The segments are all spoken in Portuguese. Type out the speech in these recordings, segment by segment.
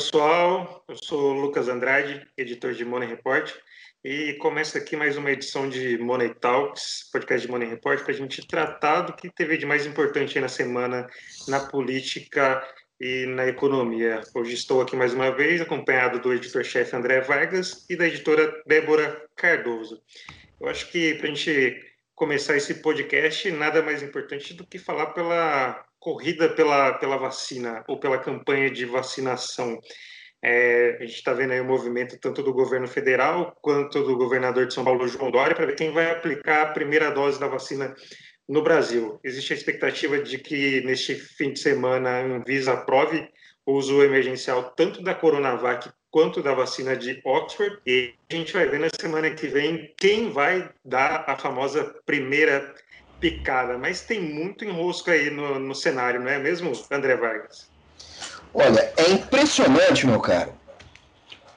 pessoal, eu sou Lucas Andrade, editor de Money Report, e começa aqui mais uma edição de Money Talks, podcast de Money Report, para a gente tratar do que teve de mais importante na semana na política e na economia. Hoje estou aqui mais uma vez, acompanhado do editor-chefe André Vargas e da editora Débora Cardoso. Eu acho que para a gente começar esse podcast, nada mais importante do que falar pela corrida pela, pela vacina ou pela campanha de vacinação. É, a gente está vendo aí o movimento tanto do governo federal quanto do governador de São Paulo, João Dória, para ver quem vai aplicar a primeira dose da vacina no Brasil. Existe a expectativa de que neste fim de semana a Anvisa aprove o uso emergencial tanto da Coronavac quanto da vacina de Oxford. E a gente vai ver na semana que vem quem vai dar a famosa primeira picada, mas tem muito enrosco aí no, no cenário, não é mesmo, André Vargas? Olha, é impressionante, meu caro,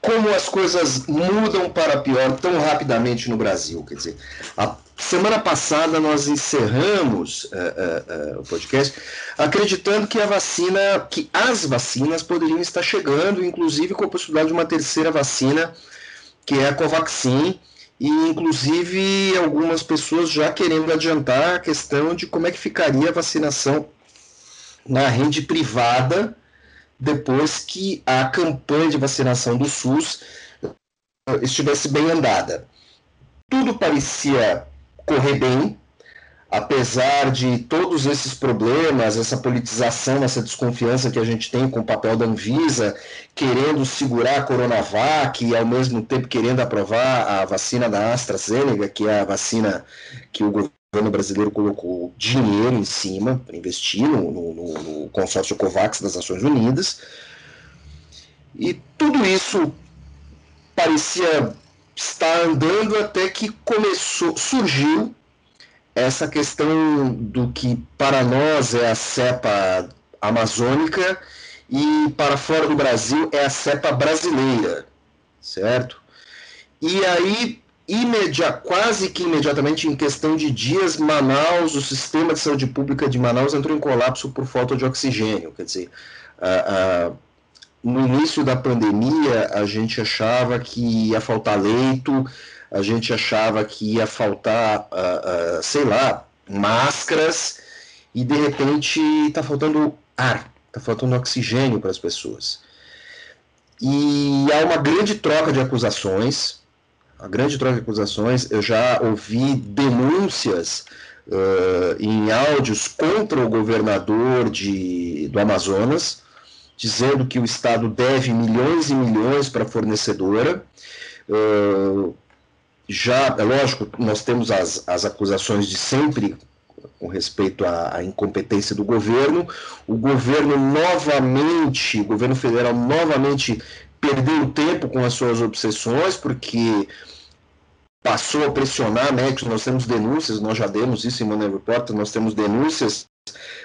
como as coisas mudam para pior tão rapidamente no Brasil. Quer dizer, a semana passada nós encerramos uh, uh, uh, o podcast acreditando que a vacina, que as vacinas poderiam estar chegando, inclusive com a possibilidade de uma terceira vacina, que é a Covaxin, e inclusive algumas pessoas já querendo adiantar a questão de como é que ficaria a vacinação na rede privada depois que a campanha de vacinação do SUS estivesse bem andada. Tudo parecia correr bem, apesar de todos esses problemas, essa politização, essa desconfiança que a gente tem com o papel da Anvisa, querendo segurar a Coronavac e ao mesmo tempo querendo aprovar a vacina da AstraZeneca, que é a vacina que o governo brasileiro colocou dinheiro em cima para investir no, no, no consórcio COVAX das Nações Unidas. E tudo isso parecia estar andando até que começou, surgiu essa questão do que para nós é a cepa amazônica e para fora do Brasil é a cepa brasileira, certo? E aí, imedia, quase que imediatamente, em questão de dias, Manaus, o sistema de saúde pública de Manaus entrou em colapso por falta de oxigênio. Quer dizer, no início da pandemia, a gente achava que ia faltar leito, a gente achava que ia faltar, uh, uh, sei lá, máscaras, e de repente está faltando ar, está faltando oxigênio para as pessoas. E há uma grande troca de acusações, a grande troca de acusações, eu já ouvi denúncias uh, em áudios contra o governador de, do Amazonas, dizendo que o Estado deve milhões e milhões para a fornecedora. Uh, já, é lógico, nós temos as, as acusações de sempre com respeito à, à, incompetência do governo. O governo novamente, o governo federal novamente perdeu tempo com as suas obsessões, porque passou a pressionar médicos. Nós temos denúncias, nós já demos isso em Money Report, nós temos denúncias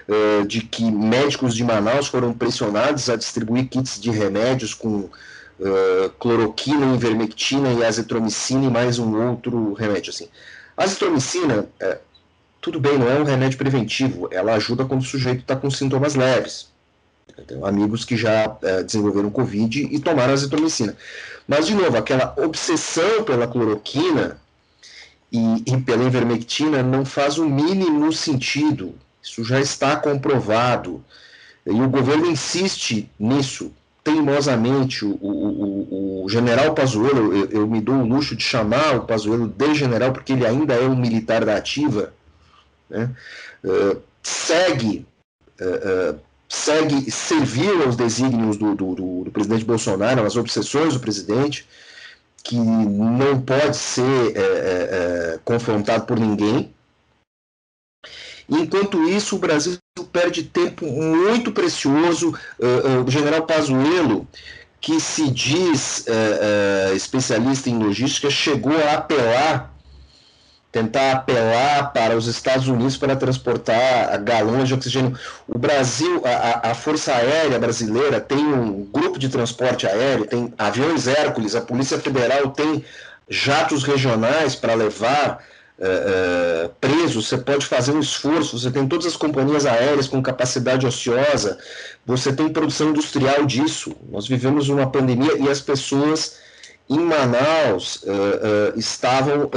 uh, de que médicos de Manaus foram pressionados a distribuir kits de remédios com uh, cloroquina, ivermectina e azitromicina e mais um outro remédio. Assim. Azitromicina, uh, tudo bem, não é um remédio preventivo, ela ajuda quando o sujeito está com sintomas leves. Eu tenho amigos que já uh, desenvolveram Covid e tomaram azitromicina. Mas, de novo, aquela obsessão pela cloroquina e, e pela ivermectina não faz o mínimo sentido. Isso já está comprovado. E o governo insiste nisso teimosamente o, o, o general Pazuello, eu, eu, me dou o luxo de chamar o Pazuello de general, porque ele ainda é um militar da ativa, né? uh, segue, uh, segue servir aos desígnios do, do, do, do, presidente Bolsonaro, às obsessões do presidente, que não pode ser confrontado por ninguém, Enquanto isso, o Brasil perde tempo muito precioso. Uh, uh, o general Pazuello, que se diz uh, especialista em logística, chegou a apelar, tentar apelar para os Estados Unidos para transportar galões de oxigênio. O Brasil, a, a Força Aérea Brasileira tem um grupo de transporte aéreo, tem aviões Hércules, a Polícia Federal tem jatos regionais para levar uh, preso, você pode fazer um esforço, você tem todas as companhias aéreas com capacidade ociosa, você tem produção industrial disso. Nós vivemos uma pandemia e as pessoas em Manaus uh, estavam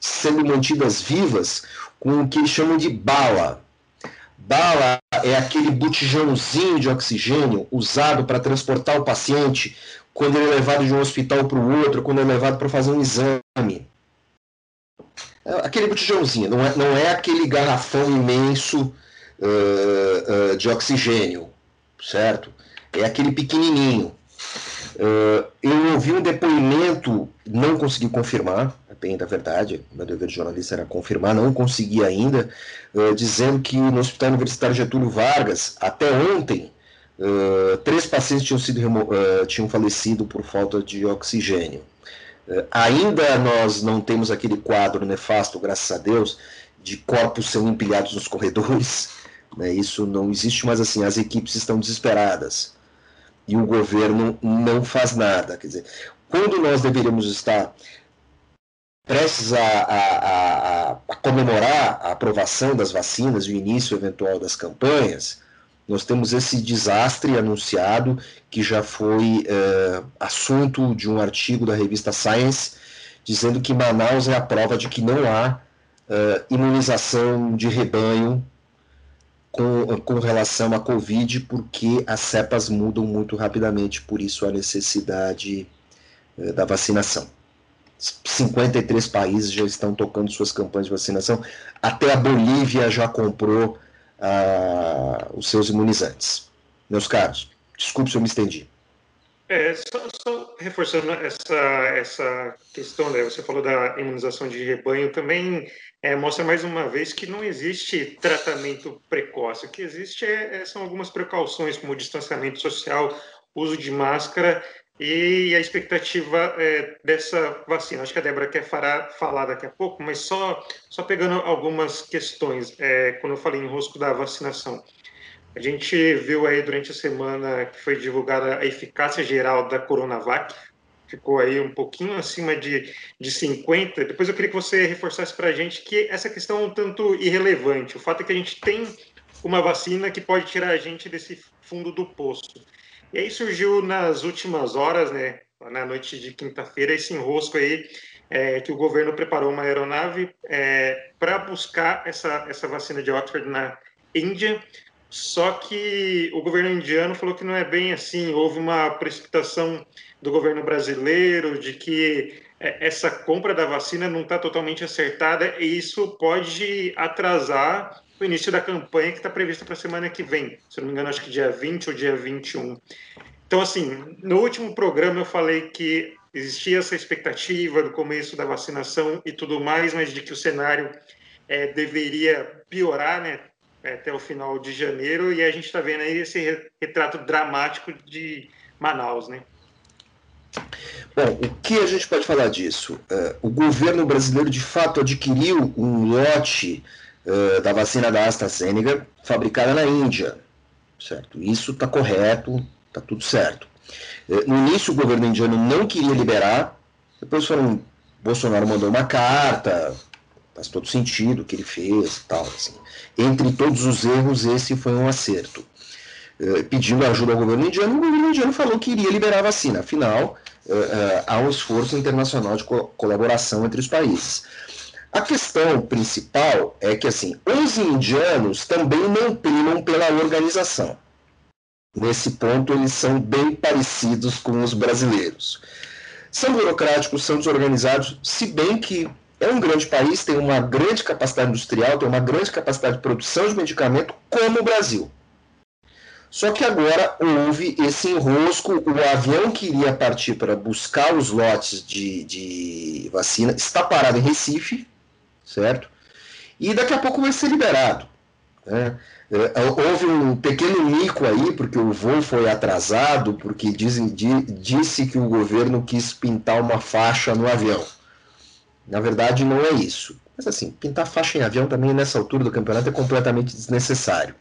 sendo mantidas vivas com o que chamam de bala. Bala é aquele botijãozinho de oxigênio usado para transportar o paciente quando ele é levado de um hospital para o outro, quando é levado para fazer um exame. É aquele botijãozinho, não é, não é aquele garrafão imenso uh, uh, de oxigênio, certo? É aquele pequenininho. Uh, eu ouvi um depoimento, não consegui confirmar, é bem da verdade, meu dever de jornalista era confirmar, não consegui ainda, dizendo que no Hospital Universitário Getúlio Vargas, até ontem, três pacientes tinham, sido tinham falecido por falta de oxigênio. Ainda nós não temos aquele quadro nefasto, graças a Deus, de corpos sendo empilhados nos corredores, né, isso não existe, mas assim, as equipes estão desesperadas e o governo não faz nada. Quer dizer, quando nós deveríamos estar prestes a, a, a, a, comemorar a aprovação das vacinas e o início eventual das campanhas, nós temos esse desastre anunciado que já foi é, assunto de um artigo da revista Science, dizendo que Manaus é a prova de que não há é, imunização de rebanho com, com relação à Covid, porque as cepas mudam muito rapidamente, por isso a necessidade eh, da vacinação. 53 países já estão tocando suas campanhas de vacinação, até a Bolívia já comprou os seus imunizantes. Meus caros, desculpe se eu me estendi. É, só, só, reforçando essa, essa questão, né, você falou da imunização de rebanho, também é, mostra mais uma vez que não existe tratamento precoce. O que existe é, é, são algumas precauções, como distanciamento social, uso de máscara e a expectativa é, dessa vacina. Acho que a Débora quer falar, falar daqui a pouco, mas só, só pegando algumas questões, é, quando eu falei em rosco da vacinação. A gente viu aí durante a semana que foi divulgada a eficácia geral da Coronavac, ficou aí um pouquinho acima de, de 50. Depois eu queria que você reforçasse para a gente que essa questão é um tanto irrelevante. O fato é que a gente tem uma vacina que pode tirar a gente desse fundo do poço. E aí surgiu nas últimas horas, né, na noite de quinta-feira, esse enrosco aí é, que o governo preparou uma aeronave é, para buscar essa, essa vacina de Oxford na Índia. Só que o governo indiano falou que não é bem assim. Houve uma precipitação do governo brasileiro de que é, essa compra da vacina não está totalmente acertada e isso pode atrasar o início da campanha que está prevista para a semana que vem. Se não me engano, acho que dia 20 ou dia 21. Então, assim, no último programa eu falei que existia essa expectativa do começo da vacinação e tudo mais, mas de que o cenário é, deveria piorar, né? Até o final de janeiro, e a gente está vendo aí esse retrato dramático de Manaus, né? Bom, o que a gente pode falar disso? Uh, o governo brasileiro de fato adquiriu um lote uh, da vacina da AstraZeneca fabricada na Índia, certo? Isso está correto, está tudo certo. Uh, no início o governo indiano não queria liberar, depois foram, Bolsonaro mandou uma carta, faz todo sentido o que ele fez, tal. Assim. Entre todos os erros, esse foi um acerto. pedindo ajuda ao governo indiano, o governo indiano falou que iria liberar a vacina. Afinal, há um esforço internacional de co colaboração entre os países. A questão principal é que assim, os indianos também não primam pela organização. Nesse ponto, eles são bem parecidos com os brasileiros. São burocráticos, são desorganizados, se bem que é um grande país, tem uma grande capacidade industrial, tem uma grande capacidade de produção de medicamento, como o Brasil. Só que agora houve esse enrosco, o avião que iria partir para buscar os lotes de, de vacina está parado em Recife, certo? E daqui a pouco vai ser liberado. Né? É, houve um pequeno mico aí, porque o voo foi atrasado, porque dizem, disse que o governo quis pintar uma faixa no avião. Na verdade, não é isso. Mas assim, pintar faixa em avião também nessa altura do campeonato é completamente desnecessário.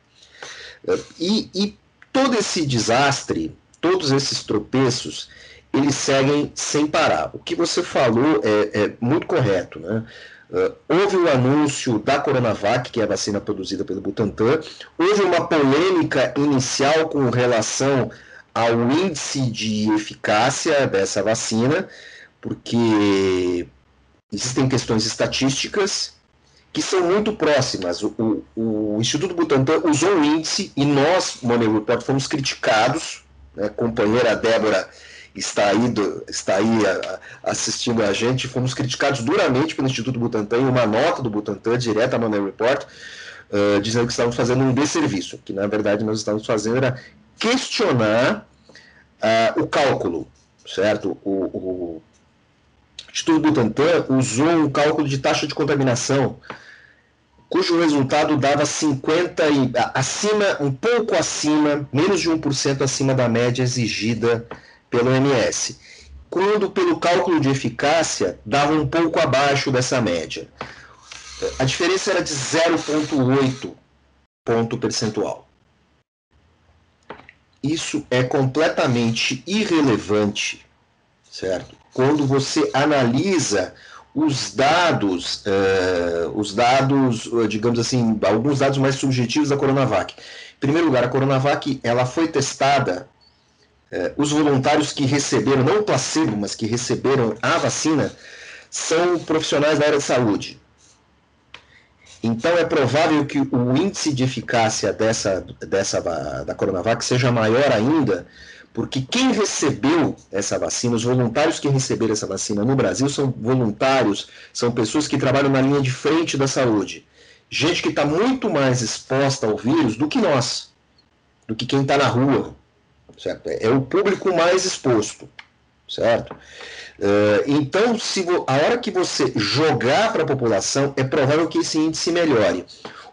É, e, e todo esse desastre, todos esses tropeços, eles seguem sem parar. O que você falou é, é muito correto. Né? Uh, houve o anúncio da Coronavac, que é a vacina produzida pelo Butantan. Houve uma polêmica inicial com relação ao índice de eficácia dessa vacina, porque existem questões estatísticas que são muito próximas. O, o, o Instituto Butantan usou um índice e nós, Money Report, fomos criticados. Né? Companheira Débora está aí, do, está aí a, assistindo a gente. Fomos criticados duramente pelo Instituto Butantan em uma nota do Butantan, direta à Money Report, uh, dizendo que estávamos fazendo um desserviço. Que na verdade nós estávamos fazendo era questionar uh, o cálculo, certo? O, o Instituto Butantan usou um cálculo de taxa de contaminação cujo resultado dava 50 e acima, um pouco acima, menos de 1% acima da média exigida pelo MS. Quando pelo cálculo de eficácia dava um pouco abaixo dessa média. A diferença era de 0,8 ponto percentual. Isso é completamente irrelevante, certo? Quando você analisa os dados, uh, os dados, eh, digamos assim, alguns dados mais subjetivos da Coronavac. Em primeiro lugar, a Coronavac ela foi testada, os voluntários que receberam, não o placebo, mas que receberam a vacina, são profissionais da área de saúde. Então é provável que o índice de eficácia dessa, dessa da Coronavac seja maior ainda, porque quem recebeu essa vacina, os voluntários que receberam essa vacina no Brasil são voluntários, são pessoas que trabalham na linha de frente da saúde. Gente que está muito mais exposta ao vírus do que nós, do que quem está na rua. Certo? É o público mais exposto. Certo? Uh, então, se a hora que você jogar para a população, é provável que esse índice melhore.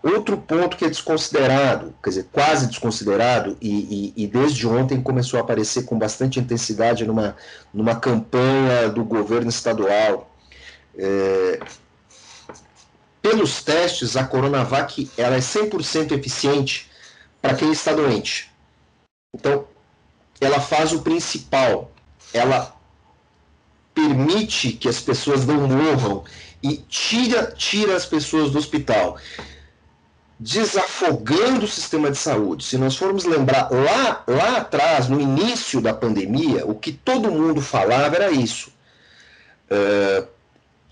Outro ponto que é desconsiderado, quer dizer, quase desconsiderado, e, e, e, desde ontem começou a aparecer com bastante intensidade numa, numa campanha do governo estadual. É, pelos testes, a Coronavac ela é 100% eficiente para quem está doente. Então, ela faz o principal, ela permite que as pessoas não morram e tira, tira as pessoas do hospital desafogando o sistema de saúde. Se nós formos lembrar lá, lá atrás, no início da pandemia, o que todo mundo falava era isso. Uh,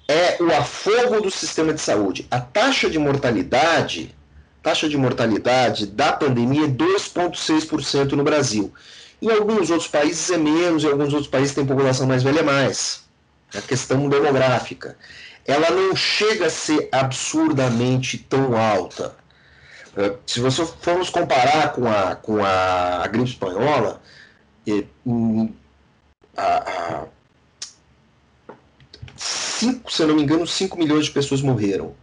é o afogo do sistema de saúde. A taxa de mortalidade, taxa de mortalidade da pandemia é 2,6% no Brasil. Em alguns outros países é menos, em alguns outros países tem população mais velha é mais. É a questão demográfica. Ela não chega a ser absurdamente tão alta é, se você formos comparar com a, com a, a gripe espanhola, hum, a, a, cinco, se eu não me engano, 5 milhões de pessoas morreram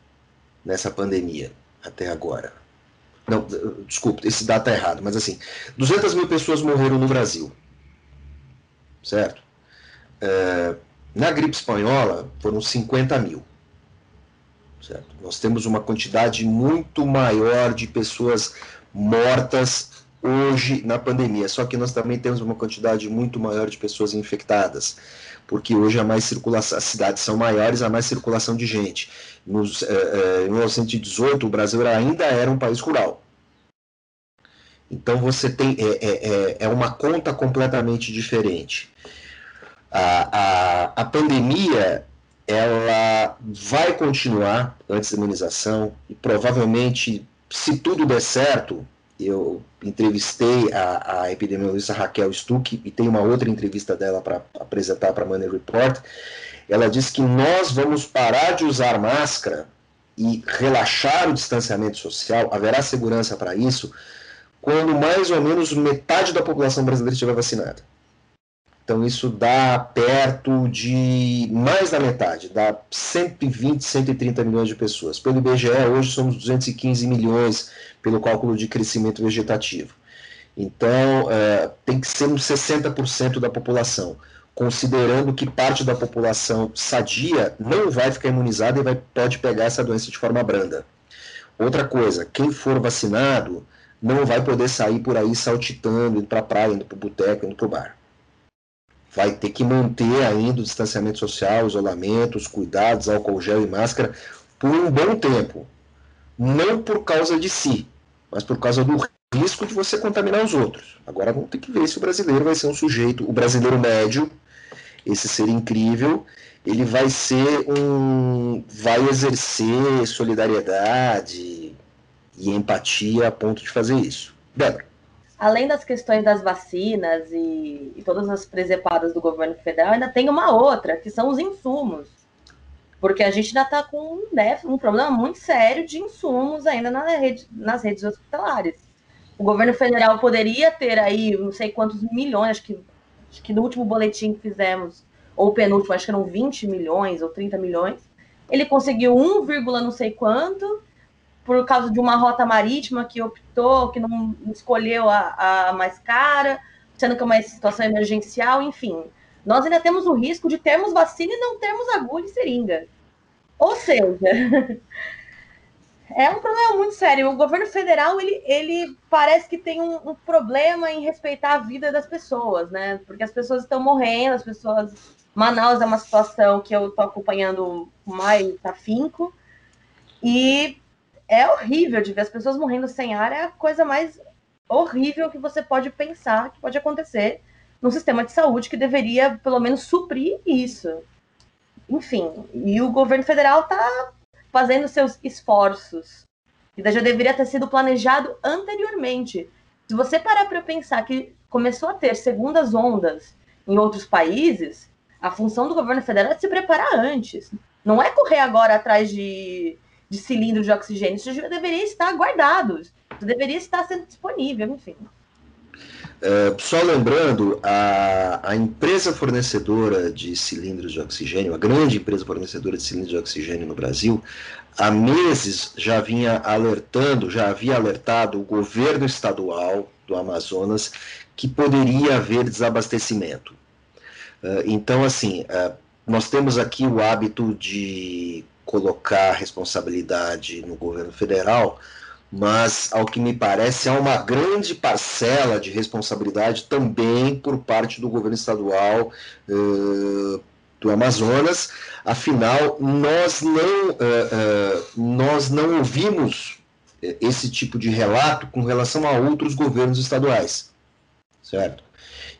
nessa pandemia até agora. Não, desculpe, esse dado está errado, mas assim, 200 mil pessoas morreram no Brasil. Certo? É, na gripe espanhola foram 50 mil. Certo? Nós temos uma quantidade muito maior de pessoas mortas hoje na pandemia, só que nós também temos uma quantidade muito maior de pessoas infectadas, porque hoje há mais circulação, as cidades são maiores, há mais circulação de gente. Nos, eh, eh, em 1918, o Brasil ainda era um país rural. Então você tem é, é, é, é uma conta completamente diferente. A, a, a pandemia ela vai continuar antes da imunização e provavelmente, se tudo der certo, eu entrevistei a, a epidemiologista Raquel Stuck e tem uma outra entrevista dela para apresentar para a Money Report. Ela disse que nós vamos parar de usar máscara e relaxar o distanciamento social, haverá segurança para isso, quando mais ou menos metade da população brasileira estiver vacinada. Então isso dá perto de mais da metade, dá 120, 130 milhões de pessoas. Pelo IBGE, hoje somos 215 milhões pelo cálculo de crescimento vegetativo. Então é, tem que ser uns 60% da população, considerando que parte da população sadia não vai ficar imunizada e vai, pode pegar essa doença de forma branda. Outra coisa, quem for vacinado não vai poder sair por aí saltitando, indo para a praia, indo para o boteco, indo para o bar vai ter que manter ainda o distanciamento social, isolamento, os cuidados, álcool gel e máscara por um bom tempo. Não por causa de si, mas por causa do risco de você contaminar os outros. Agora vamos ter que ver se o brasileiro vai ser um sujeito, o brasileiro médio, esse ser incrível, ele vai ser um. vai exercer solidariedade e empatia a ponto de fazer isso. Débora além das questões das vacinas e, e todas as presepadas do governo federal, ainda tem uma outra, que são os insumos. Porque a gente ainda está com né, um problema muito sério de insumos ainda na rede, nas redes hospitalares. O governo federal poderia ter aí não sei quantos milhões, acho que, acho que no último boletim que fizemos, ou penúltimo, acho que eram 20 milhões ou 30 milhões. Ele conseguiu 1, não sei quanto, por causa de uma rota marítima que optou, que não escolheu a, a mais cara, sendo que é uma situação emergencial, enfim. Nós ainda temos o risco de termos vacina e não termos agulha e seringa. Ou seja, é um problema muito sério. O governo federal, ele, ele parece que tem um, um, problema em respeitar a vida das pessoas, né? Porque as pessoas estão morrendo, as pessoas... Manaus é uma situação que eu estou acompanhando mais afinco. E é horrível de ver as pessoas morrendo sem ar, é a coisa mais horrível que você pode pensar que pode acontecer num sistema de saúde que deveria, pelo menos, suprir isso. Enfim, e o governo federal está fazendo seus esforços. E já deveria ter sido planejado anteriormente. Se você parar para pensar que começou a ter segundas ondas em outros países, a função do governo federal é se preparar antes. Não é correr agora atrás de de cilindro de oxigênio. Isso já deveria estar guardado, isso deveria estar sendo disponível, enfim. É, só lembrando, a, a empresa fornecedora de cilindros de oxigênio, a grande empresa fornecedora de cilindros de oxigênio no Brasil, há meses já vinha alertando, já havia alertado o governo estadual do Amazonas que poderia haver desabastecimento. É, então, assim, é, nós temos aqui o hábito de colocar responsabilidade no governo federal, mas, ao que me parece, há uma grande parcela de responsabilidade também por parte do governo estadual uh, do Amazonas. Afinal, nós não, uh, uh, nós não ouvimos esse tipo de relato com relação a outros governos estaduais, certo?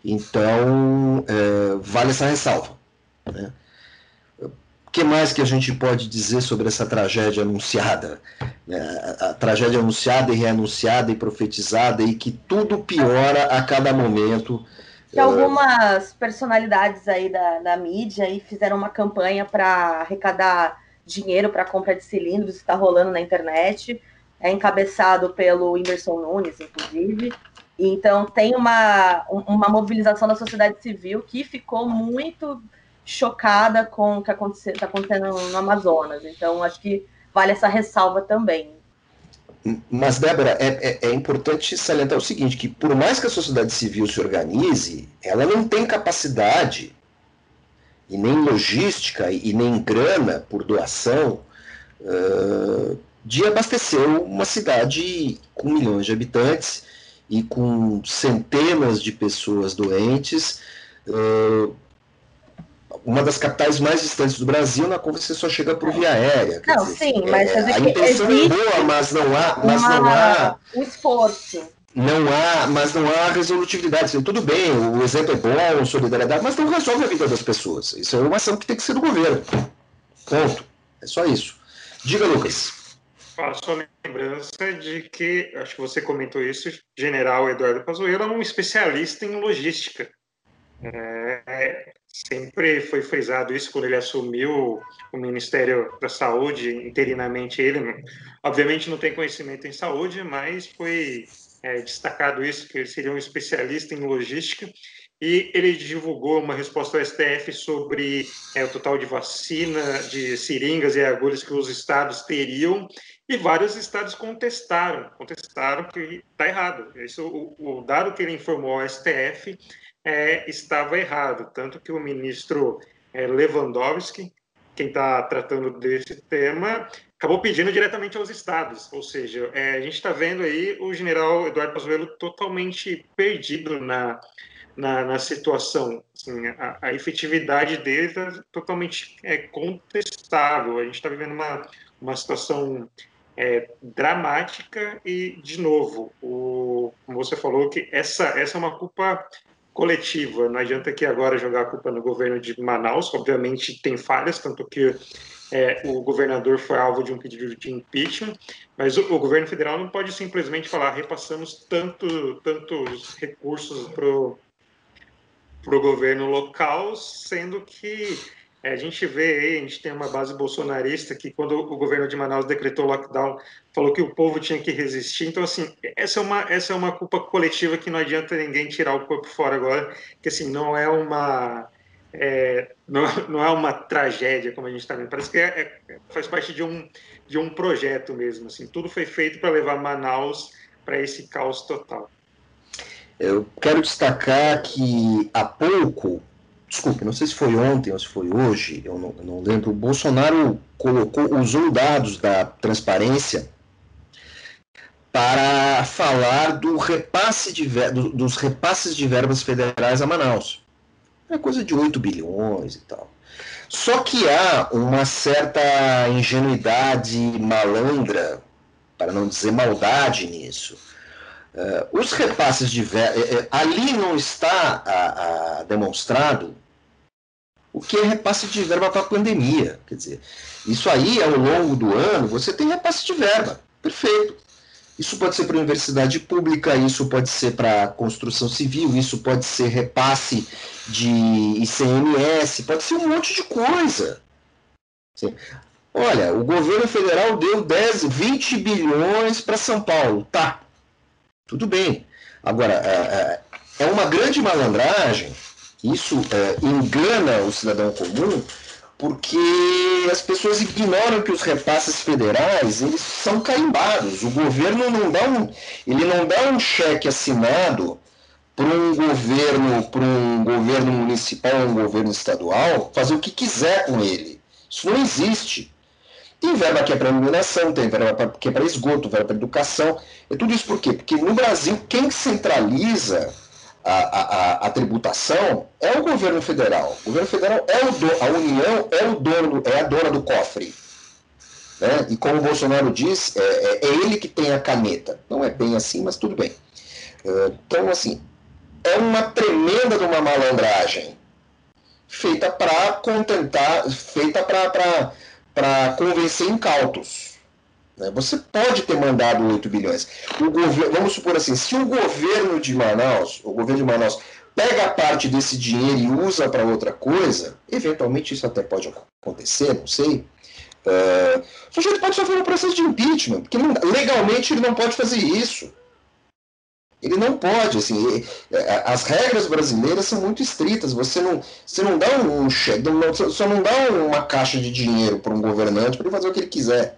Então, vale essa ressalva. Né? Que mais que a gente pode dizer sobre essa tragédia anunciada? É, a, a, tragédia anunciada e reanunciada e profetizada e que tudo piora a cada momento. Que algumas personalidades aí da, da mídia aí fizeram uma campanha para arrecadar dinheiro para compra de cilindros, está rolando na internet. É encabeçado pelo Whindersson Nunes, inclusive. Então tem uma, uma mobilização da sociedade civil que ficou muito chocada com o que está acontecendo no Amazonas. Então, acho que vale essa ressalva também. Mas, Débora, é, é, é, importante salientar o seguinte, que por mais que a sociedade civil se organize, ela não tem capacidade, e nem logística, e nem grana por doação, uh, de abastecer uma cidade com milhões de habitantes e com centenas de pessoas doentes, uh, uma das capitais mais distantes do Brasil, na qual você só chega por via aérea. Não, dizer, sim, mas é, a intenção é boa, mas não há, mas uma, não há um esforço. Não há, mas não há resolutividade. Tudo bem, o exemplo é bom, solidariedade, mas não resolve a vida das pessoas. Isso é uma ação que tem que ser do governo. Ponto. É só isso. Diga, Lucas. Faço a lembrança de que, acho que você comentou isso, General Eduardo Pazuello é um especialista em logística. É, sempre foi frisado isso quando ele assumiu o Ministério da Saúde, interinamente. Ele, obviamente não tem conhecimento em saúde, mas foi é, destacado isso, que ele seria um especialista em logística, e ele divulgou uma resposta ao STF sobre é, o total de vacina, de seringas e agulhas que os estados teriam, e vários estados contestaram, contestaram que está errado. Isso, o, o dado que ele informou ao STF é, estava errado. Tanto que o ministro é, Lewandowski, quem está tratando desse tema, acabou pedindo diretamente aos estados. Ou seja, é, a gente está vendo aí o general Eduardo Pazuello totalmente perdido na, na, na situação. Assim, a, a, efetividade deles é totalmente é, contestável. A gente está vivendo uma, uma situação é, dramática e, de novo, o, como você falou, que essa, essa é uma culpa coletiva. Não adianta aqui agora jogar a culpa no governo de Manaus. Obviamente tem falhas, tanto que é, o governador foi alvo de um pedido de impeachment, mas o, o governo federal não pode simplesmente falar repassamos tanto, tantos recursos para o governo local, sendo que a gente vê aí, a gente tem uma base bolsonarista que quando o governo de Manaus decretou lockdown, falou que o povo tinha que resistir. Então, assim, essa é uma, essa é uma culpa coletiva que não adianta ninguém tirar o corpo fora agora, que assim, não é uma... É, não, não é uma tragédia, como a gente está vendo. Parece que é, é, faz parte de um, de um projeto mesmo. Assim, tudo foi feito para levar Manaus para esse caos total. Eu quero destacar que há pouco desculpe, não sei se foi ontem ou se foi hoje, eu não, eu não lembro, o Bolsonaro colocou, usou dados da transparência para falar do repasse de, do, dos repasses de verbas federais a Manaus. É coisa de 8 bilhões e tal. Só que há uma certa ingenuidade malandra, para não dizer maldade nisso. Uh, os repasses de verbas. Eh, eh, ali não está a, a demonstrado o que é repasse de verba para a pandemia. Quer dizer, isso aí, ao longo do ano, você tem repasse de verba. Perfeito. Isso pode ser para a universidade pública, isso pode ser para construção civil, isso pode ser repasse de ICMS, pode ser um monte de coisa. Olha, o governo federal deu 10, 20 bilhões para São Paulo. Tá, tudo bem. Agora, é, é, é uma grande malandragem isso é, engana o cidadão comum porque as pessoas ignoram que os repasses federais eles são carimbados. O governo não dá um, ele não dá um cheque assinado para um governo, para um governo municipal, um governo estadual, fazer o que quiser com ele. Isso não existe. Tem verba que é para iluminação, tem verba que é para esgoto, verba para educação. É tudo isso por quê? Porque no Brasil, quem centraliza a, a, a, tributação é o governo federal. O governo federal é o do, a União é o dono, é a dona do cofre. Né? E como o Bolsonaro diz, é, é, é, ele que tem a caneta. Não é bem assim, mas tudo bem. É, então, assim, é uma tremenda de uma malandragem feita para contentar, feita para convencer incautos. Né? Você pode ter mandado 8 bilhões. O governo, vamos supor assim, se o governo de Manaus, o governo de Manaus, pega parte desse dinheiro e usa para outra coisa, eventualmente isso até pode acontecer, não sei. Uh, o sujeito pode sofrer um processo de impeachment, porque não, legalmente ele não pode fazer isso. Ele não pode, assim, as regras brasileiras são muito estritas. Você não, você não dá um, cheque, só não dá uma caixa de dinheiro para um governante para ele fazer o que ele quiser.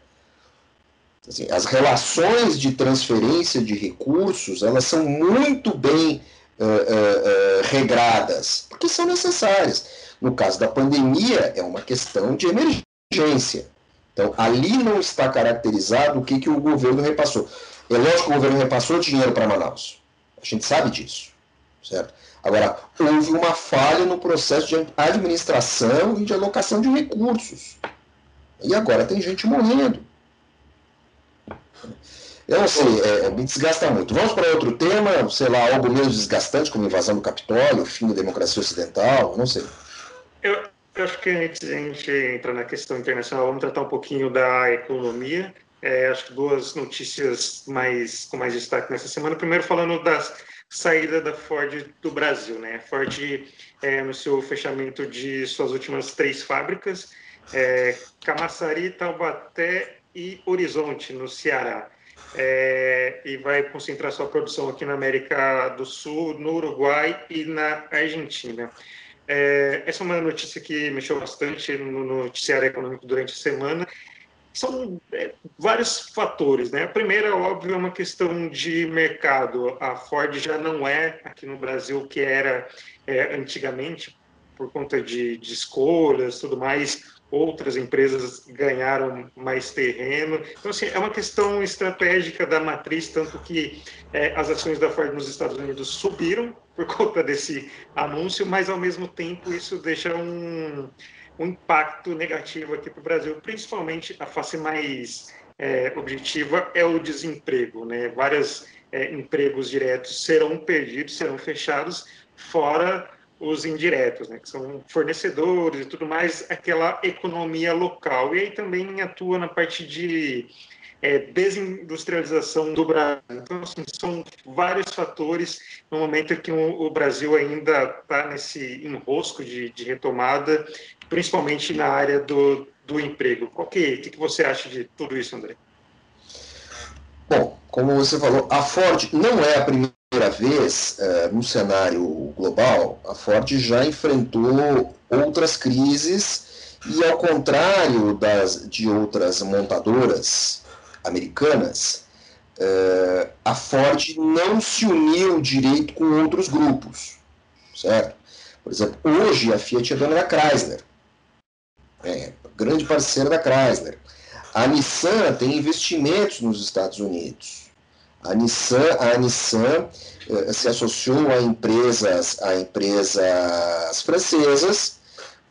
Assim, as relações de transferência de recursos elas são muito bem uh, uh, regradas, porque são necessárias. No caso da pandemia, é uma questão de emergência. Então, ali não está caracterizado o que, que o governo repassou. É lógico que o governo repassou dinheiro para Manaus. A gente sabe disso. Certo? Agora, houve uma falha no processo de administração e de alocação de recursos. E agora tem gente morrendo. Eu não sei, é, é, me desgasta muito. Vamos para outro tema, sei lá, algo menos desgastante, como invasão do Capitólio, fim da democracia ocidental, não sei. Eu, eu acho que antes a gente entrar na questão internacional, vamos tratar um pouquinho da economia. É, acho que duas notícias mais com mais destaque nessa semana. Primeiro, falando da saída da Ford do Brasil. Né? A Ford é, o fechamento de suas últimas três fábricas, é, Camaçari, Taubaté e Horizonte, no Ceará é, e vai concentrar sua produção aqui na América do Sul, no Uruguai e na Argentina. É, essa é uma notícia que mexeu bastante no noticiário econômico durante a semana. São é, vários fatores, né? A primeira, óbvio, é uma questão de mercado. A Ford já não é aqui no Brasil o que era é, antigamente, por conta de, de escolhas tudo mais outras empresas ganharam mais terreno. Então, assim, é uma questão estratégica da matriz, tanto que é, as ações da Ford nos Estados Unidos subiram por conta desse anúncio, mas, ao mesmo tempo, isso deixa um, um impacto negativo aqui para o Brasil, principalmente a face mais é, objetiva é o desemprego. Né? Vários é, empregos diretos serão perdidos, serão fechados, fora os indiretos, né, que são fornecedores e tudo mais, aquela economia local. E aí também atua na parte de é, desindustrialização do Brasil. Então, assim, são vários fatores no momento que o, Brasil ainda está nesse enrosco de, de, retomada, principalmente na área do, do emprego. O que, que, que você acha de tudo isso, André? Bom, como você falou, a Ford não é a primeira primeira vez, é, no cenário global, a Ford já enfrentou outras crises e, ao contrário das, de outras montadoras americanas, é, a Ford não se uniu direito com outros grupos, certo? Por exemplo, hoje a Fiat é dona da Chrysler, é, grande parceira da Chrysler. A Nissan tem investimentos nos Estados Unidos. A Nissan, a Nissan eh, se associou a empresas, a empresas francesas.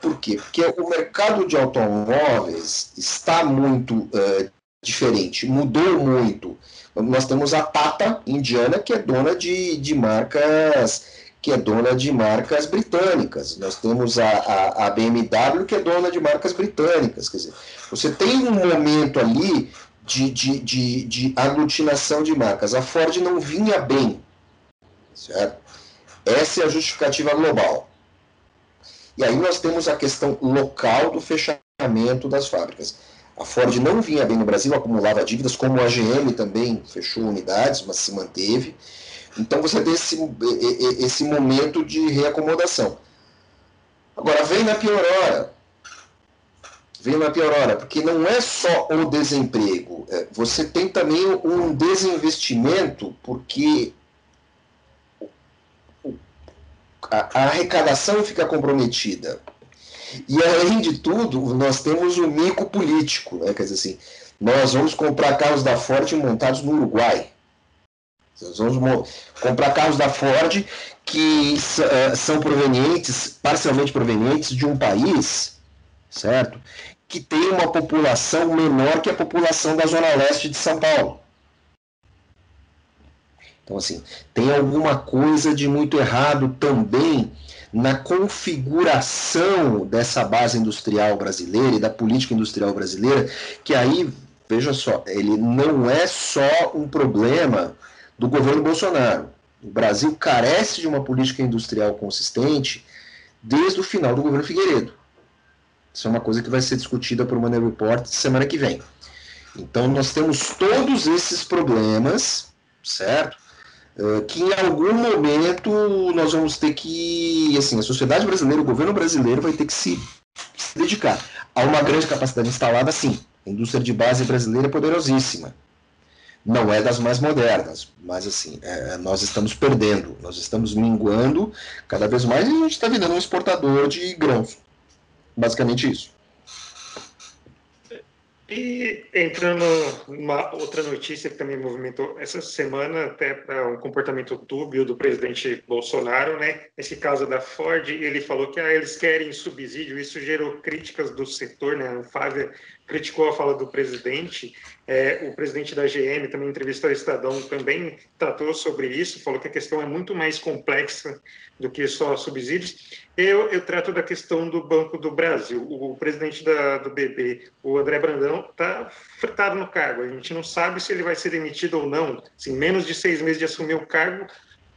Por quê? Porque o mercado de automóveis está muito eh, diferente, mudou muito. Nós temos a Tata indiana, que é dona de, de marcas que é dona de marcas britânicas. Nós temos a, a, a, BMW, que é dona de marcas britânicas. Quer dizer, você tem um momento ali de, de, de, de aglutinação de marcas. A Ford não vinha bem, certo? Essa é a justificativa global. E aí nós temos a questão local do fechamento das fábricas. A Ford não vinha bem no Brasil, acumulava dívidas, como a GM também fechou unidades, mas se manteve. Então você tem esse, esse momento de reacomodação. Agora, vem na pior hora pior hora, porque não é só o desemprego, é, você tem também um desinvestimento, porque a, arrecadação fica comprometida. E além de tudo, nós temos o mico político, né? quer dizer assim, nós vamos comprar carros da Ford montados no Uruguai. Nós vamos comprar carros da Ford que é, são provenientes, parcialmente provenientes de um país, certo? Que tem uma população menor que a população da Zona Leste de São Paulo. Então, assim, tem alguma coisa de muito errado também na configuração dessa base industrial brasileira e da política industrial brasileira, que aí, veja só, ele não é só um problema do governo Bolsonaro. O Brasil carece de uma política industrial consistente desde o final do governo Figueiredo. Isso é uma coisa que vai ser discutida por Money Report semana que vem. Então, nós temos todos esses problemas, certo? Uh, que em algum momento nós vamos ter que, assim, a sociedade brasileira, o governo brasileiro vai ter que se, se dedicar a uma grande capacidade instalada, sim. A indústria de base brasileira é poderosíssima. Não é das mais modernas, mas assim, é, nós estamos perdendo, nós estamos minguando cada vez mais e a gente está virando um exportador de grãos. Basicamente isso. E entrando numa outra notícia que também movimentou essa semana, até para um comportamento dúbio do presidente Bolsonaro, né? Nesse caso da Ford, ele falou que ah, eles querem subsídio, isso gerou críticas do setor, né? O Fábio criticou a fala do presidente. É, o presidente da GM, também entrevistou o Estadão, também tratou sobre isso, falou que a questão é muito mais complexa do que só subsídios. Eu, eu trato da questão do Banco do Brasil. O presidente da, do BB, o André Brandão, está fritado no cargo. A gente não sabe se ele vai ser demitido ou não. Assim, menos de seis meses de assumir o cargo,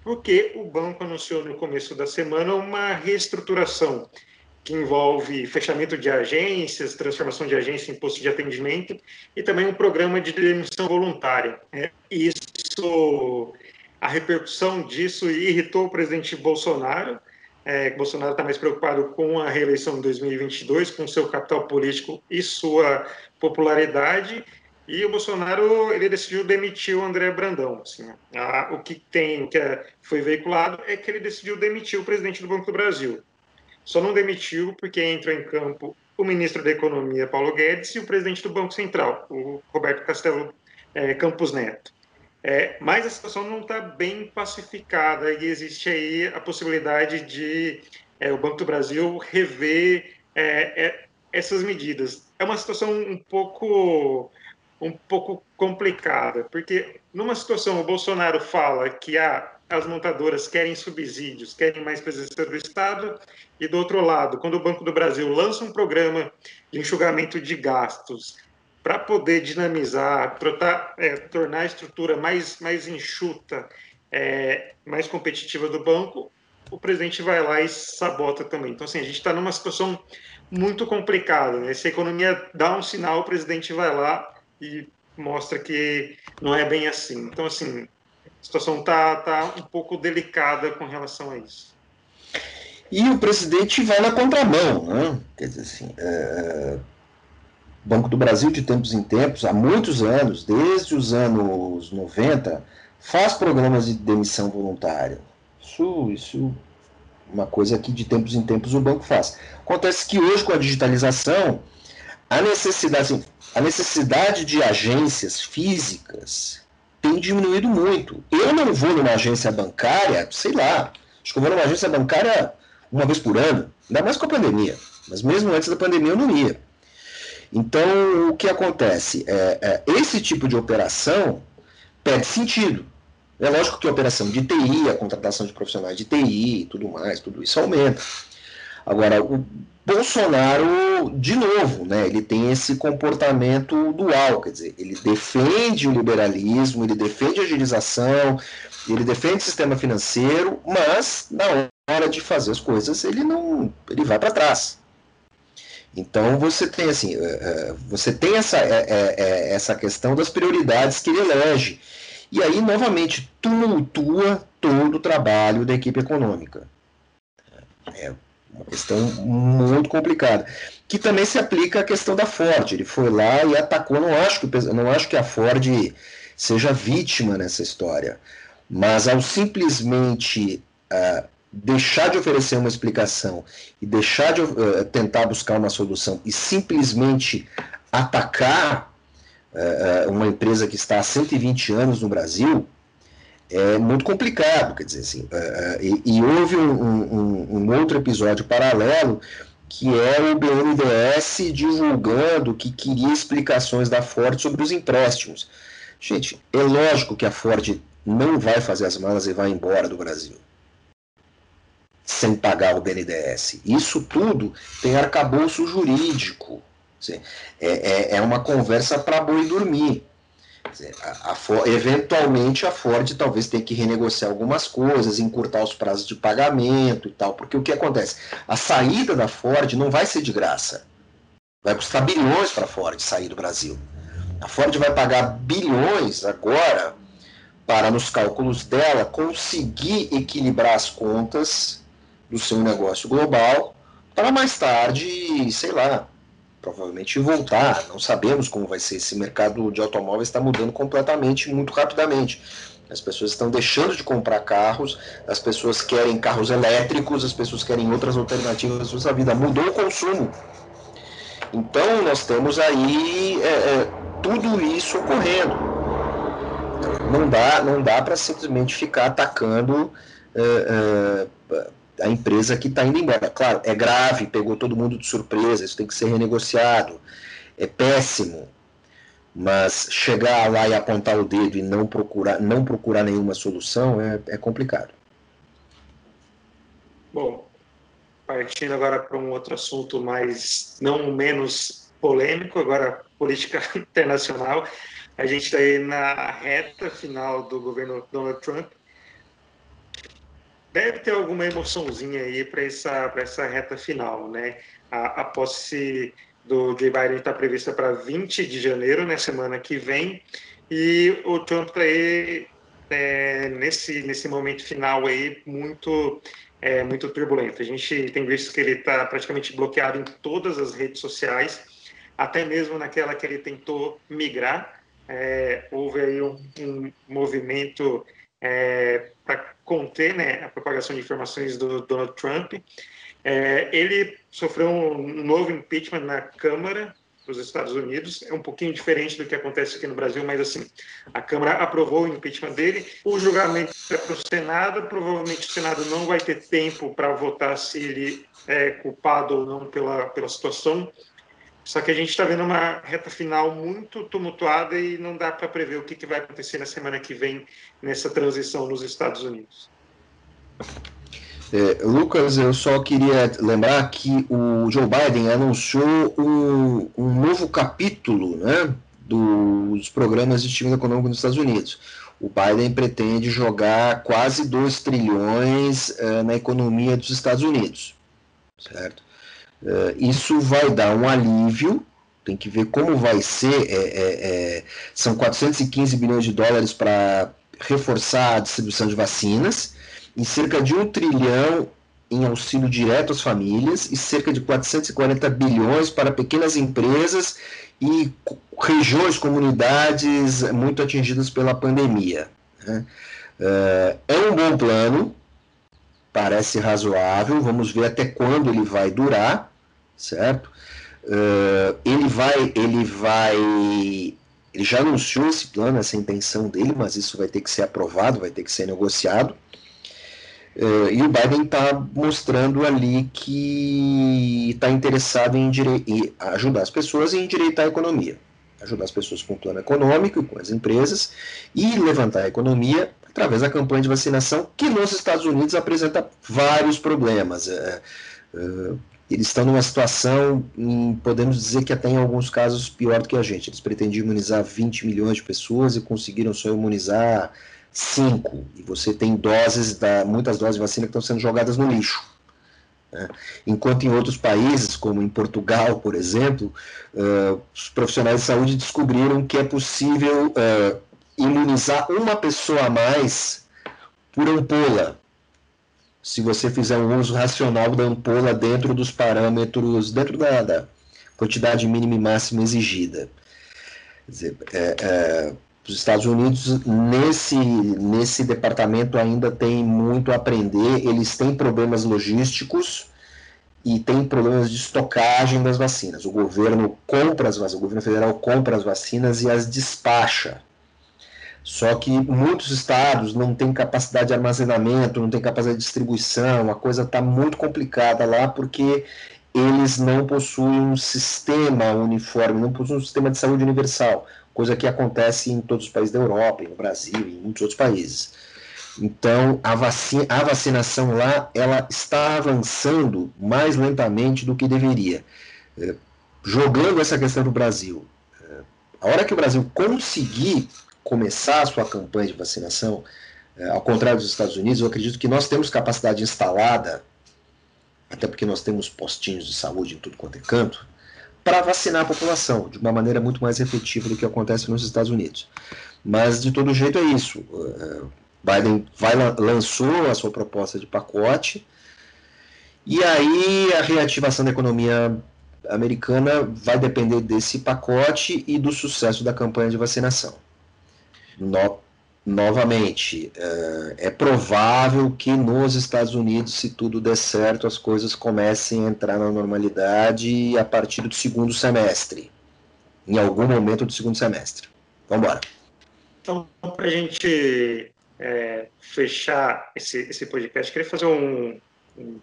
porque o banco anunciou no começo da semana uma reestruturação que envolve fechamento de agências, transformação de agência em posto de atendimento e também um programa de demissão voluntária. É, isso, a repercussão disso irritou o presidente Bolsonaro. É, Bolsonaro está mais preocupado com a reeleição de 2022, com seu capital político e sua popularidade. E o Bolsonaro ele decidiu demitir o André Brandão. Assim, a, o que tem, que é, foi veiculado, é que ele decidiu demitir o presidente do Banco do Brasil. Só não demitiu porque entrou em campo o ministro da Economia, Paulo Guedes, e o presidente do Banco Central, o Roberto Castelo é, Campos Neto. É, mas a situação não está bem pacificada e existe aí a possibilidade de é, o Banco do Brasil rever é, é, essas medidas. É uma situação um pouco um pouco complicada, porque numa situação o Bolsonaro fala que ah, as montadoras querem subsídios, querem mais presença do Estado, e do outro lado, quando o Banco do Brasil lança um programa de enxugamento de gastos para poder dinamizar, trotar, é, tornar a estrutura mais, mais enxuta, é, mais competitiva do banco, o presidente vai lá e sabota também. Então, assim, a gente está numa situação muito complicada. Né? Se a economia dá um sinal, o presidente vai lá e mostra que não é bem assim. Então, assim, a situação está tá um pouco delicada com relação a isso. E o presidente vai na contramão, né? Quer dizer assim, é... Banco do Brasil, de tempos em tempos, há muitos anos, desde os anos 90, faz programas de demissão voluntária. Isso, isso é uma coisa que de tempos em tempos o banco faz. Acontece que hoje, com a digitalização, a necessidade, assim, a necessidade de agências físicas tem diminuído muito. Eu não vou numa agência bancária, sei lá, acho que eu vou numa agência bancária uma vez por ano, ainda mais com a pandemia. Mas mesmo antes da pandemia eu não ia. Então, o que acontece? É, é, esse tipo de operação perde sentido. É lógico que a operação de TI, a contratação de profissionais de TI e tudo mais, tudo isso aumenta. Agora, o Bolsonaro, de novo, né, ele tem esse comportamento dual, quer dizer, ele defende o liberalismo, ele defende a agilização, ele defende o sistema financeiro, mas na hora de fazer as coisas ele não, ele vai para trás. Então você tem assim, eh, eh, você tem essa, eh, essa questão das prioridades que ele elege. E aí, novamente, tumultua todo o trabalho da equipe econômica. É, uma questão muito complicada. Que também se aplica à questão da Ford. Ele foi lá e atacou. Não acho que, não acho que a Ford seja vítima nessa história. Mas ao simplesmente uh, deixar de oferecer uma explicação e deixar de uh, tentar buscar uma solução e simplesmente atacar uh, uma empresa que está há 120 anos no Brasil, é muito complicado, quer dizer assim. Uh, e, e, houve um, um, um, outro episódio paralelo que é o BNDES divulgando que queria explicações da Ford sobre os empréstimos. Gente, é lógico que a Ford não vai fazer as malas e vai embora do Brasil sem pagar o BNDES. Isso tudo tem arcabouço jurídico. É, é, é uma conversa para boi dormir. A, a, eventualmente a Ford talvez tenha que renegociar algumas coisas, encurtar os prazos de pagamento e tal, porque o que acontece? A saída da Ford não vai ser de graça. Vai custar bilhões para a Ford sair do Brasil. A Ford vai pagar bilhões agora para, nos cálculos dela, conseguir equilibrar as contas do seu negócio global para mais tarde, sei lá, provavelmente voltar. Não sabemos como vai ser. Esse mercado de automóveis está mudando completamente, muito rapidamente. As pessoas estão deixando de comprar carros, as pessoas querem carros elétricos, as pessoas querem outras alternativas na sua vida. Mudou o consumo. Então, nós temos aí é, é, tudo isso ocorrendo. Não dá, não dá para simplesmente ficar atacando é, é a empresa que está indo embora. Claro, é grave, pegou todo mundo de surpresa, isso tem que ser renegociado, é péssimo. Mas chegar lá e apontar o dedo e não procurar, não procurar nenhuma solução é, é complicado. Bom, partindo agora para um outro assunto mais, não menos polêmico, agora política internacional. A gente está aí na reta final do governo Donald Trump deve ter alguma emoçãozinha aí para essa, essa reta final, né? A, a posse do Joe Biden está prevista para 20 de janeiro, na né, semana que vem, e o Trump está aí é, nesse, nesse momento final aí muito, é, muito turbulento. A gente tem visto que ele está praticamente bloqueado em todas as redes sociais, até mesmo naquela que ele tentou migrar. É, houve aí um, um movimento é, para conter né, a propagação de informações do Donald Trump. É, ele sofreu um novo impeachment na Câmara dos Estados Unidos. É um pouquinho diferente do que acontece aqui no Brasil, mas assim, a Câmara aprovou o impeachment dele. O julgamento é para o Senado. Provavelmente o Senado não vai ter tempo para votar se ele é culpado ou não pela, pela situação. Só que a gente está vendo uma reta final muito tumultuada e não dá para prever o que, que vai acontecer na semana que vem nessa transição nos Estados Unidos. É, Lucas, eu só queria lembrar que o Joe Biden anunciou um, um novo capítulo né, dos programas de estímulo econômico nos Estados Unidos. O Biden pretende jogar quase 2 trilhões uh, na economia dos Estados Unidos, certo? Uh, isso vai dar um alívio, tem que ver como vai ser. É, é, são 415 bilhões de dólares para reforçar a distribuição de vacinas e cerca de um trilhão em auxílio direto às famílias e cerca de 440 bilhões para pequenas empresas e regiões, comunidades muito atingidas pela pandemia. Né? Eh, é um bom plano, parece razoável, vamos ver até quando ele vai durar, certo? Eh, ele vai, ele vai, ele já anunciou esse plano, essa intenção dele, mas isso vai ter que ser aprovado, vai ter que ser negociado. Uh, e o Biden está mostrando ali que está interessado em, em, ajudar as pessoas e endireitar a economia. Ajudar as pessoas com o plano econômico, com as empresas, e levantar a economia através da campanha de vacinação, que nos Estados Unidos apresenta vários problemas. Uh, uh, eles estão numa situação, em, podemos dizer que até em alguns casos, pior do que a gente. Eles pretendiam imunizar 20 milhões de pessoas e conseguiram só imunizar 5, e você tem doses, da, muitas doses de vacina que estão sendo jogadas no lixo. Né? Enquanto em outros países, como em Portugal, por exemplo, uh, os profissionais de saúde descobriram que é possível uh, imunizar uma pessoa a mais por ampola, se você fizer um uso racional da ampola dentro dos parâmetros, dentro da, da quantidade mínima e máxima exigida. Quer dizer, é, é, os Estados Unidos, nesse, nesse departamento, ainda tem muito a aprender. Eles têm problemas logísticos e têm problemas de estocagem das vacinas. O governo compra as vacinas, o governo federal compra as vacinas e as despacha. Só que muitos estados não têm capacidade de armazenamento, não têm capacidade de distribuição, a coisa está muito complicada lá porque eles não possuem um sistema uniforme, não possuem um sistema de saúde universal coisa que acontece em todos os países da Europa, no Brasil em muitos outros países. Então, a, vacina, a vacinação lá, ela está avançando mais lentamente do que deveria. É, jogando essa questão do Brasil, é, a hora que o Brasil conseguir começar a sua campanha de vacinação, é, ao contrário dos Estados Unidos, eu acredito que nós temos capacidade instalada, até porque nós temos postinhos de saúde em tudo quanto é canto, para vacinar a população de uma maneira muito mais efetiva do que acontece nos Estados Unidos. Mas, de todo jeito, é isso. Uh, Biden vai, lançou a sua proposta de pacote, e aí a reativação da economia americana vai depender desse pacote e do sucesso da campanha de vacinação. No, novamente, eh, é provável que nos Estados Unidos, se tudo der certo, as coisas comecem a entrar na normalidade a partir do segundo semestre. Em algum momento do segundo semestre. Vamos embora. Então, para a gente é, fechar esse, esse podcast, queria fazer um, um,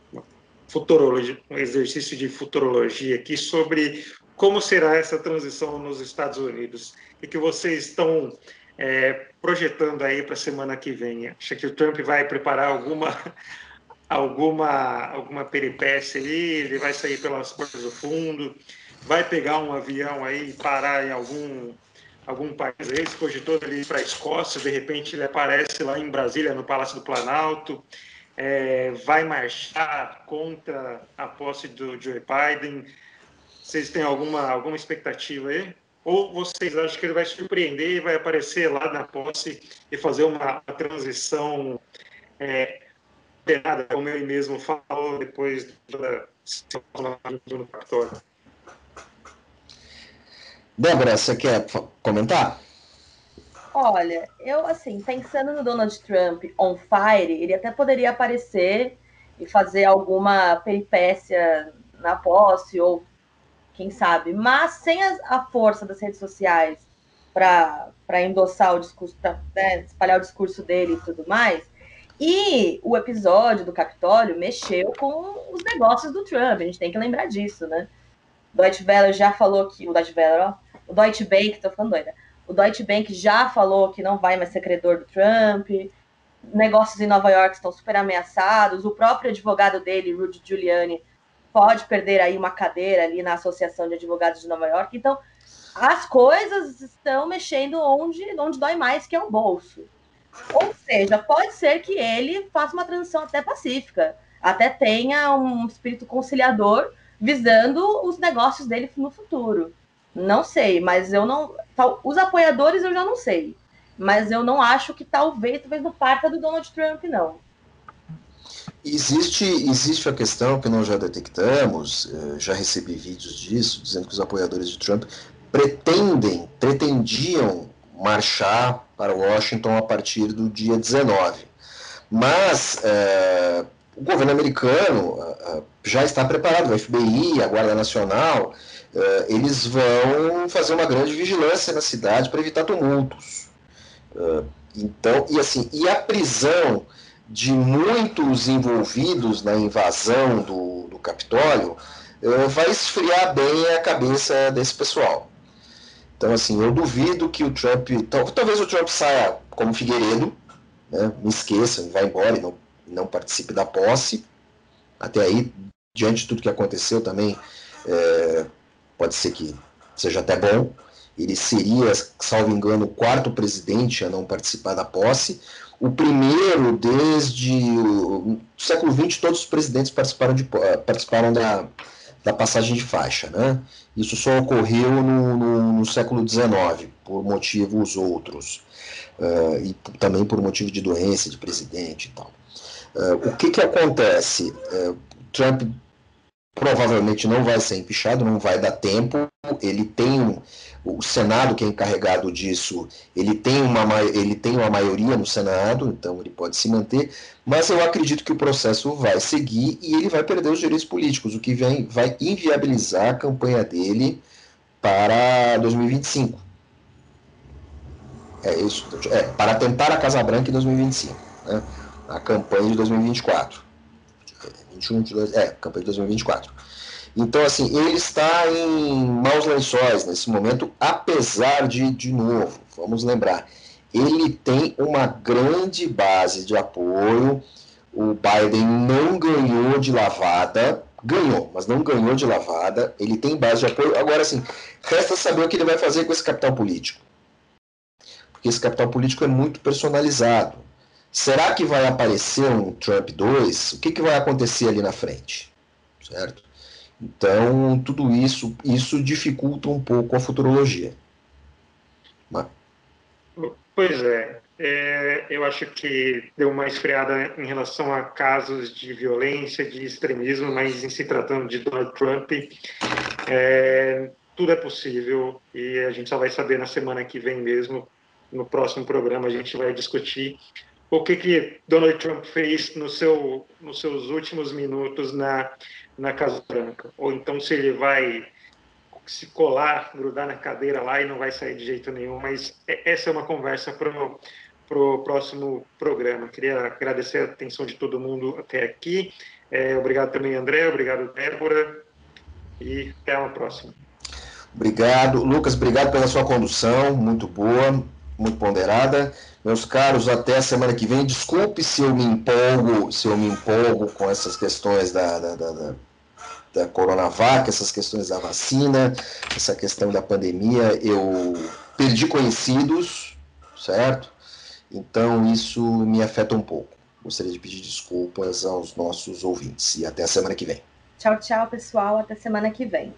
futurologia, um exercício de futurologia aqui sobre como será essa transição nos Estados Unidos. O que vocês estão é, projetando aí para a semana que vem? Acha que o Trump vai preparar alguma alguma alguma peripécia ali? Ele vai sair pelas portas do fundo? Vai pegar um avião aí e parar em algum algum país aí? Se cogitou ali para a Escócia, de repente ele aparece lá em Brasília, no Palácio do Planalto. É, vai marchar contra a posse do Joe Biden? Vocês têm alguma, alguma expectativa aí? Ou vocês acham que ele vai surpreender e vai aparecer lá na posse e fazer uma, transição é, como ele mesmo falou depois da do Capitólio? Débora, você quer comentar? Olha, eu assim, pensando no Donald Trump on fire, ele até poderia aparecer e fazer alguma peripécia na posse, ou quem sabe, mas sem a, a força das redes sociais para endossar o discurso, para né, espalhar o discurso dele e tudo mais. E o episódio do Capitólio mexeu com os negócios do Trump, a gente tem que lembrar disso, né? O Deutsche Welle já falou que. O Deutsche Welle, ó, o Deutsche Bank, tô falando doida. O Deutsche Bank já falou que não vai mais ser credor do Trump. Negócios em Nova York estão super ameaçados. O próprio advogado dele, Rudy Giuliani, pode perder aí uma cadeira ali na Associação de Advogados de Nova York. Então, as coisas estão mexendo onde, onde dói mais, que é o bolso. Ou seja, pode ser que ele faça uma transição até pacífica, até tenha um espírito conciliador visando os negócios dele no futuro. Não sei, mas eu não. Os apoiadores eu já não sei. Mas eu não acho que talvez, talvez não parta do Donald Trump, não. Existe, existe a questão que nós já detectamos, eh, já recebi vídeos disso, dizendo que os apoiadores de Trump pretendem, pretendiam marchar para Washington a partir do dia 19. Mas é, o governo americano é, já está preparado, o FBI, a Guarda Nacional, é, eles vão fazer uma grande vigilância na cidade para evitar tumultos. então, e assim, e a prisão de muitos envolvidos na invasão do, do Capitólio vai esfriar bem a cabeça desse pessoal. Então, assim, eu duvido que o Trump. Talvez o Trump saia como Figueiredo, né, me esqueça, vai embora e não, não participe da posse. Até aí, diante de tudo que aconteceu também, é, pode ser que seja até bom. Ele seria, salvo engano, o quarto presidente a não participar da posse. O primeiro, desde o século XX, todos os presidentes participaram, de, participaram da, da passagem de faixa. Né? Isso só ocorreu no, no, no século XIX, por motivos outros, uh, e também por motivo de doença de presidente e tal. Uh, o que, que acontece? Uh, Trump provavelmente não vai ser empichado, não vai dar tempo. Ele tem o Senado que é encarregado disso, ele tem uma ele tem uma maioria no Senado, então ele pode se manter, mas eu acredito que o processo vai seguir e ele vai perder os direitos políticos, o que vem, vai inviabilizar a campanha dele para 2025. É isso, é, para tentar a Casa Branca em 2025, né? A campanha de 2024. 21, 22, é, campanha de 2024. Então, assim, ele está em maus lençóis nesse momento, apesar de, de novo, vamos lembrar, ele tem uma grande base de apoio. O Biden não ganhou de lavada, ganhou, mas não ganhou de lavada. Ele tem base de apoio. Agora, assim, resta saber o que ele vai fazer com esse capital político. Porque esse capital político é muito personalizado. Será que vai aparecer um Trump 2? O que, que vai acontecer ali na frente? Certo? Então, tudo isso, isso dificulta um pouco a futurologia. Mas... Pois é. é. Eu acho que deu uma esfriada em relação a casos de violência, de extremismo, mas em se tratando de Donald Trump, é, tudo é possível e a gente só vai saber na semana que vem mesmo. No próximo programa a gente vai discutir o que, que Donald Trump fez no seu, nos seus últimos minutos na, na Casa Branca. Ou então se ele vai se colar, grudar na cadeira lá e não vai sair de jeito nenhum. Mas essa é uma conversa para o próximo programa. Queria agradecer a atenção de todo mundo até aqui. É, obrigado também, André. Obrigado, Débora. E até uma próxima. Obrigado. Lucas, obrigado pela sua condução, muito boa, muito ponderada. Meus caros, até a semana que vem. Desculpe se eu me empolgo, se eu me empolgo com essas questões da, da, da, da Coronavac, essas questões da vacina, essa questão da pandemia. Eu perdi conhecidos, certo? Então isso me afeta um pouco. Gostaria de pedir desculpas aos nossos ouvintes. E até a semana que vem. Tchau, tchau, pessoal. Até semana que vem.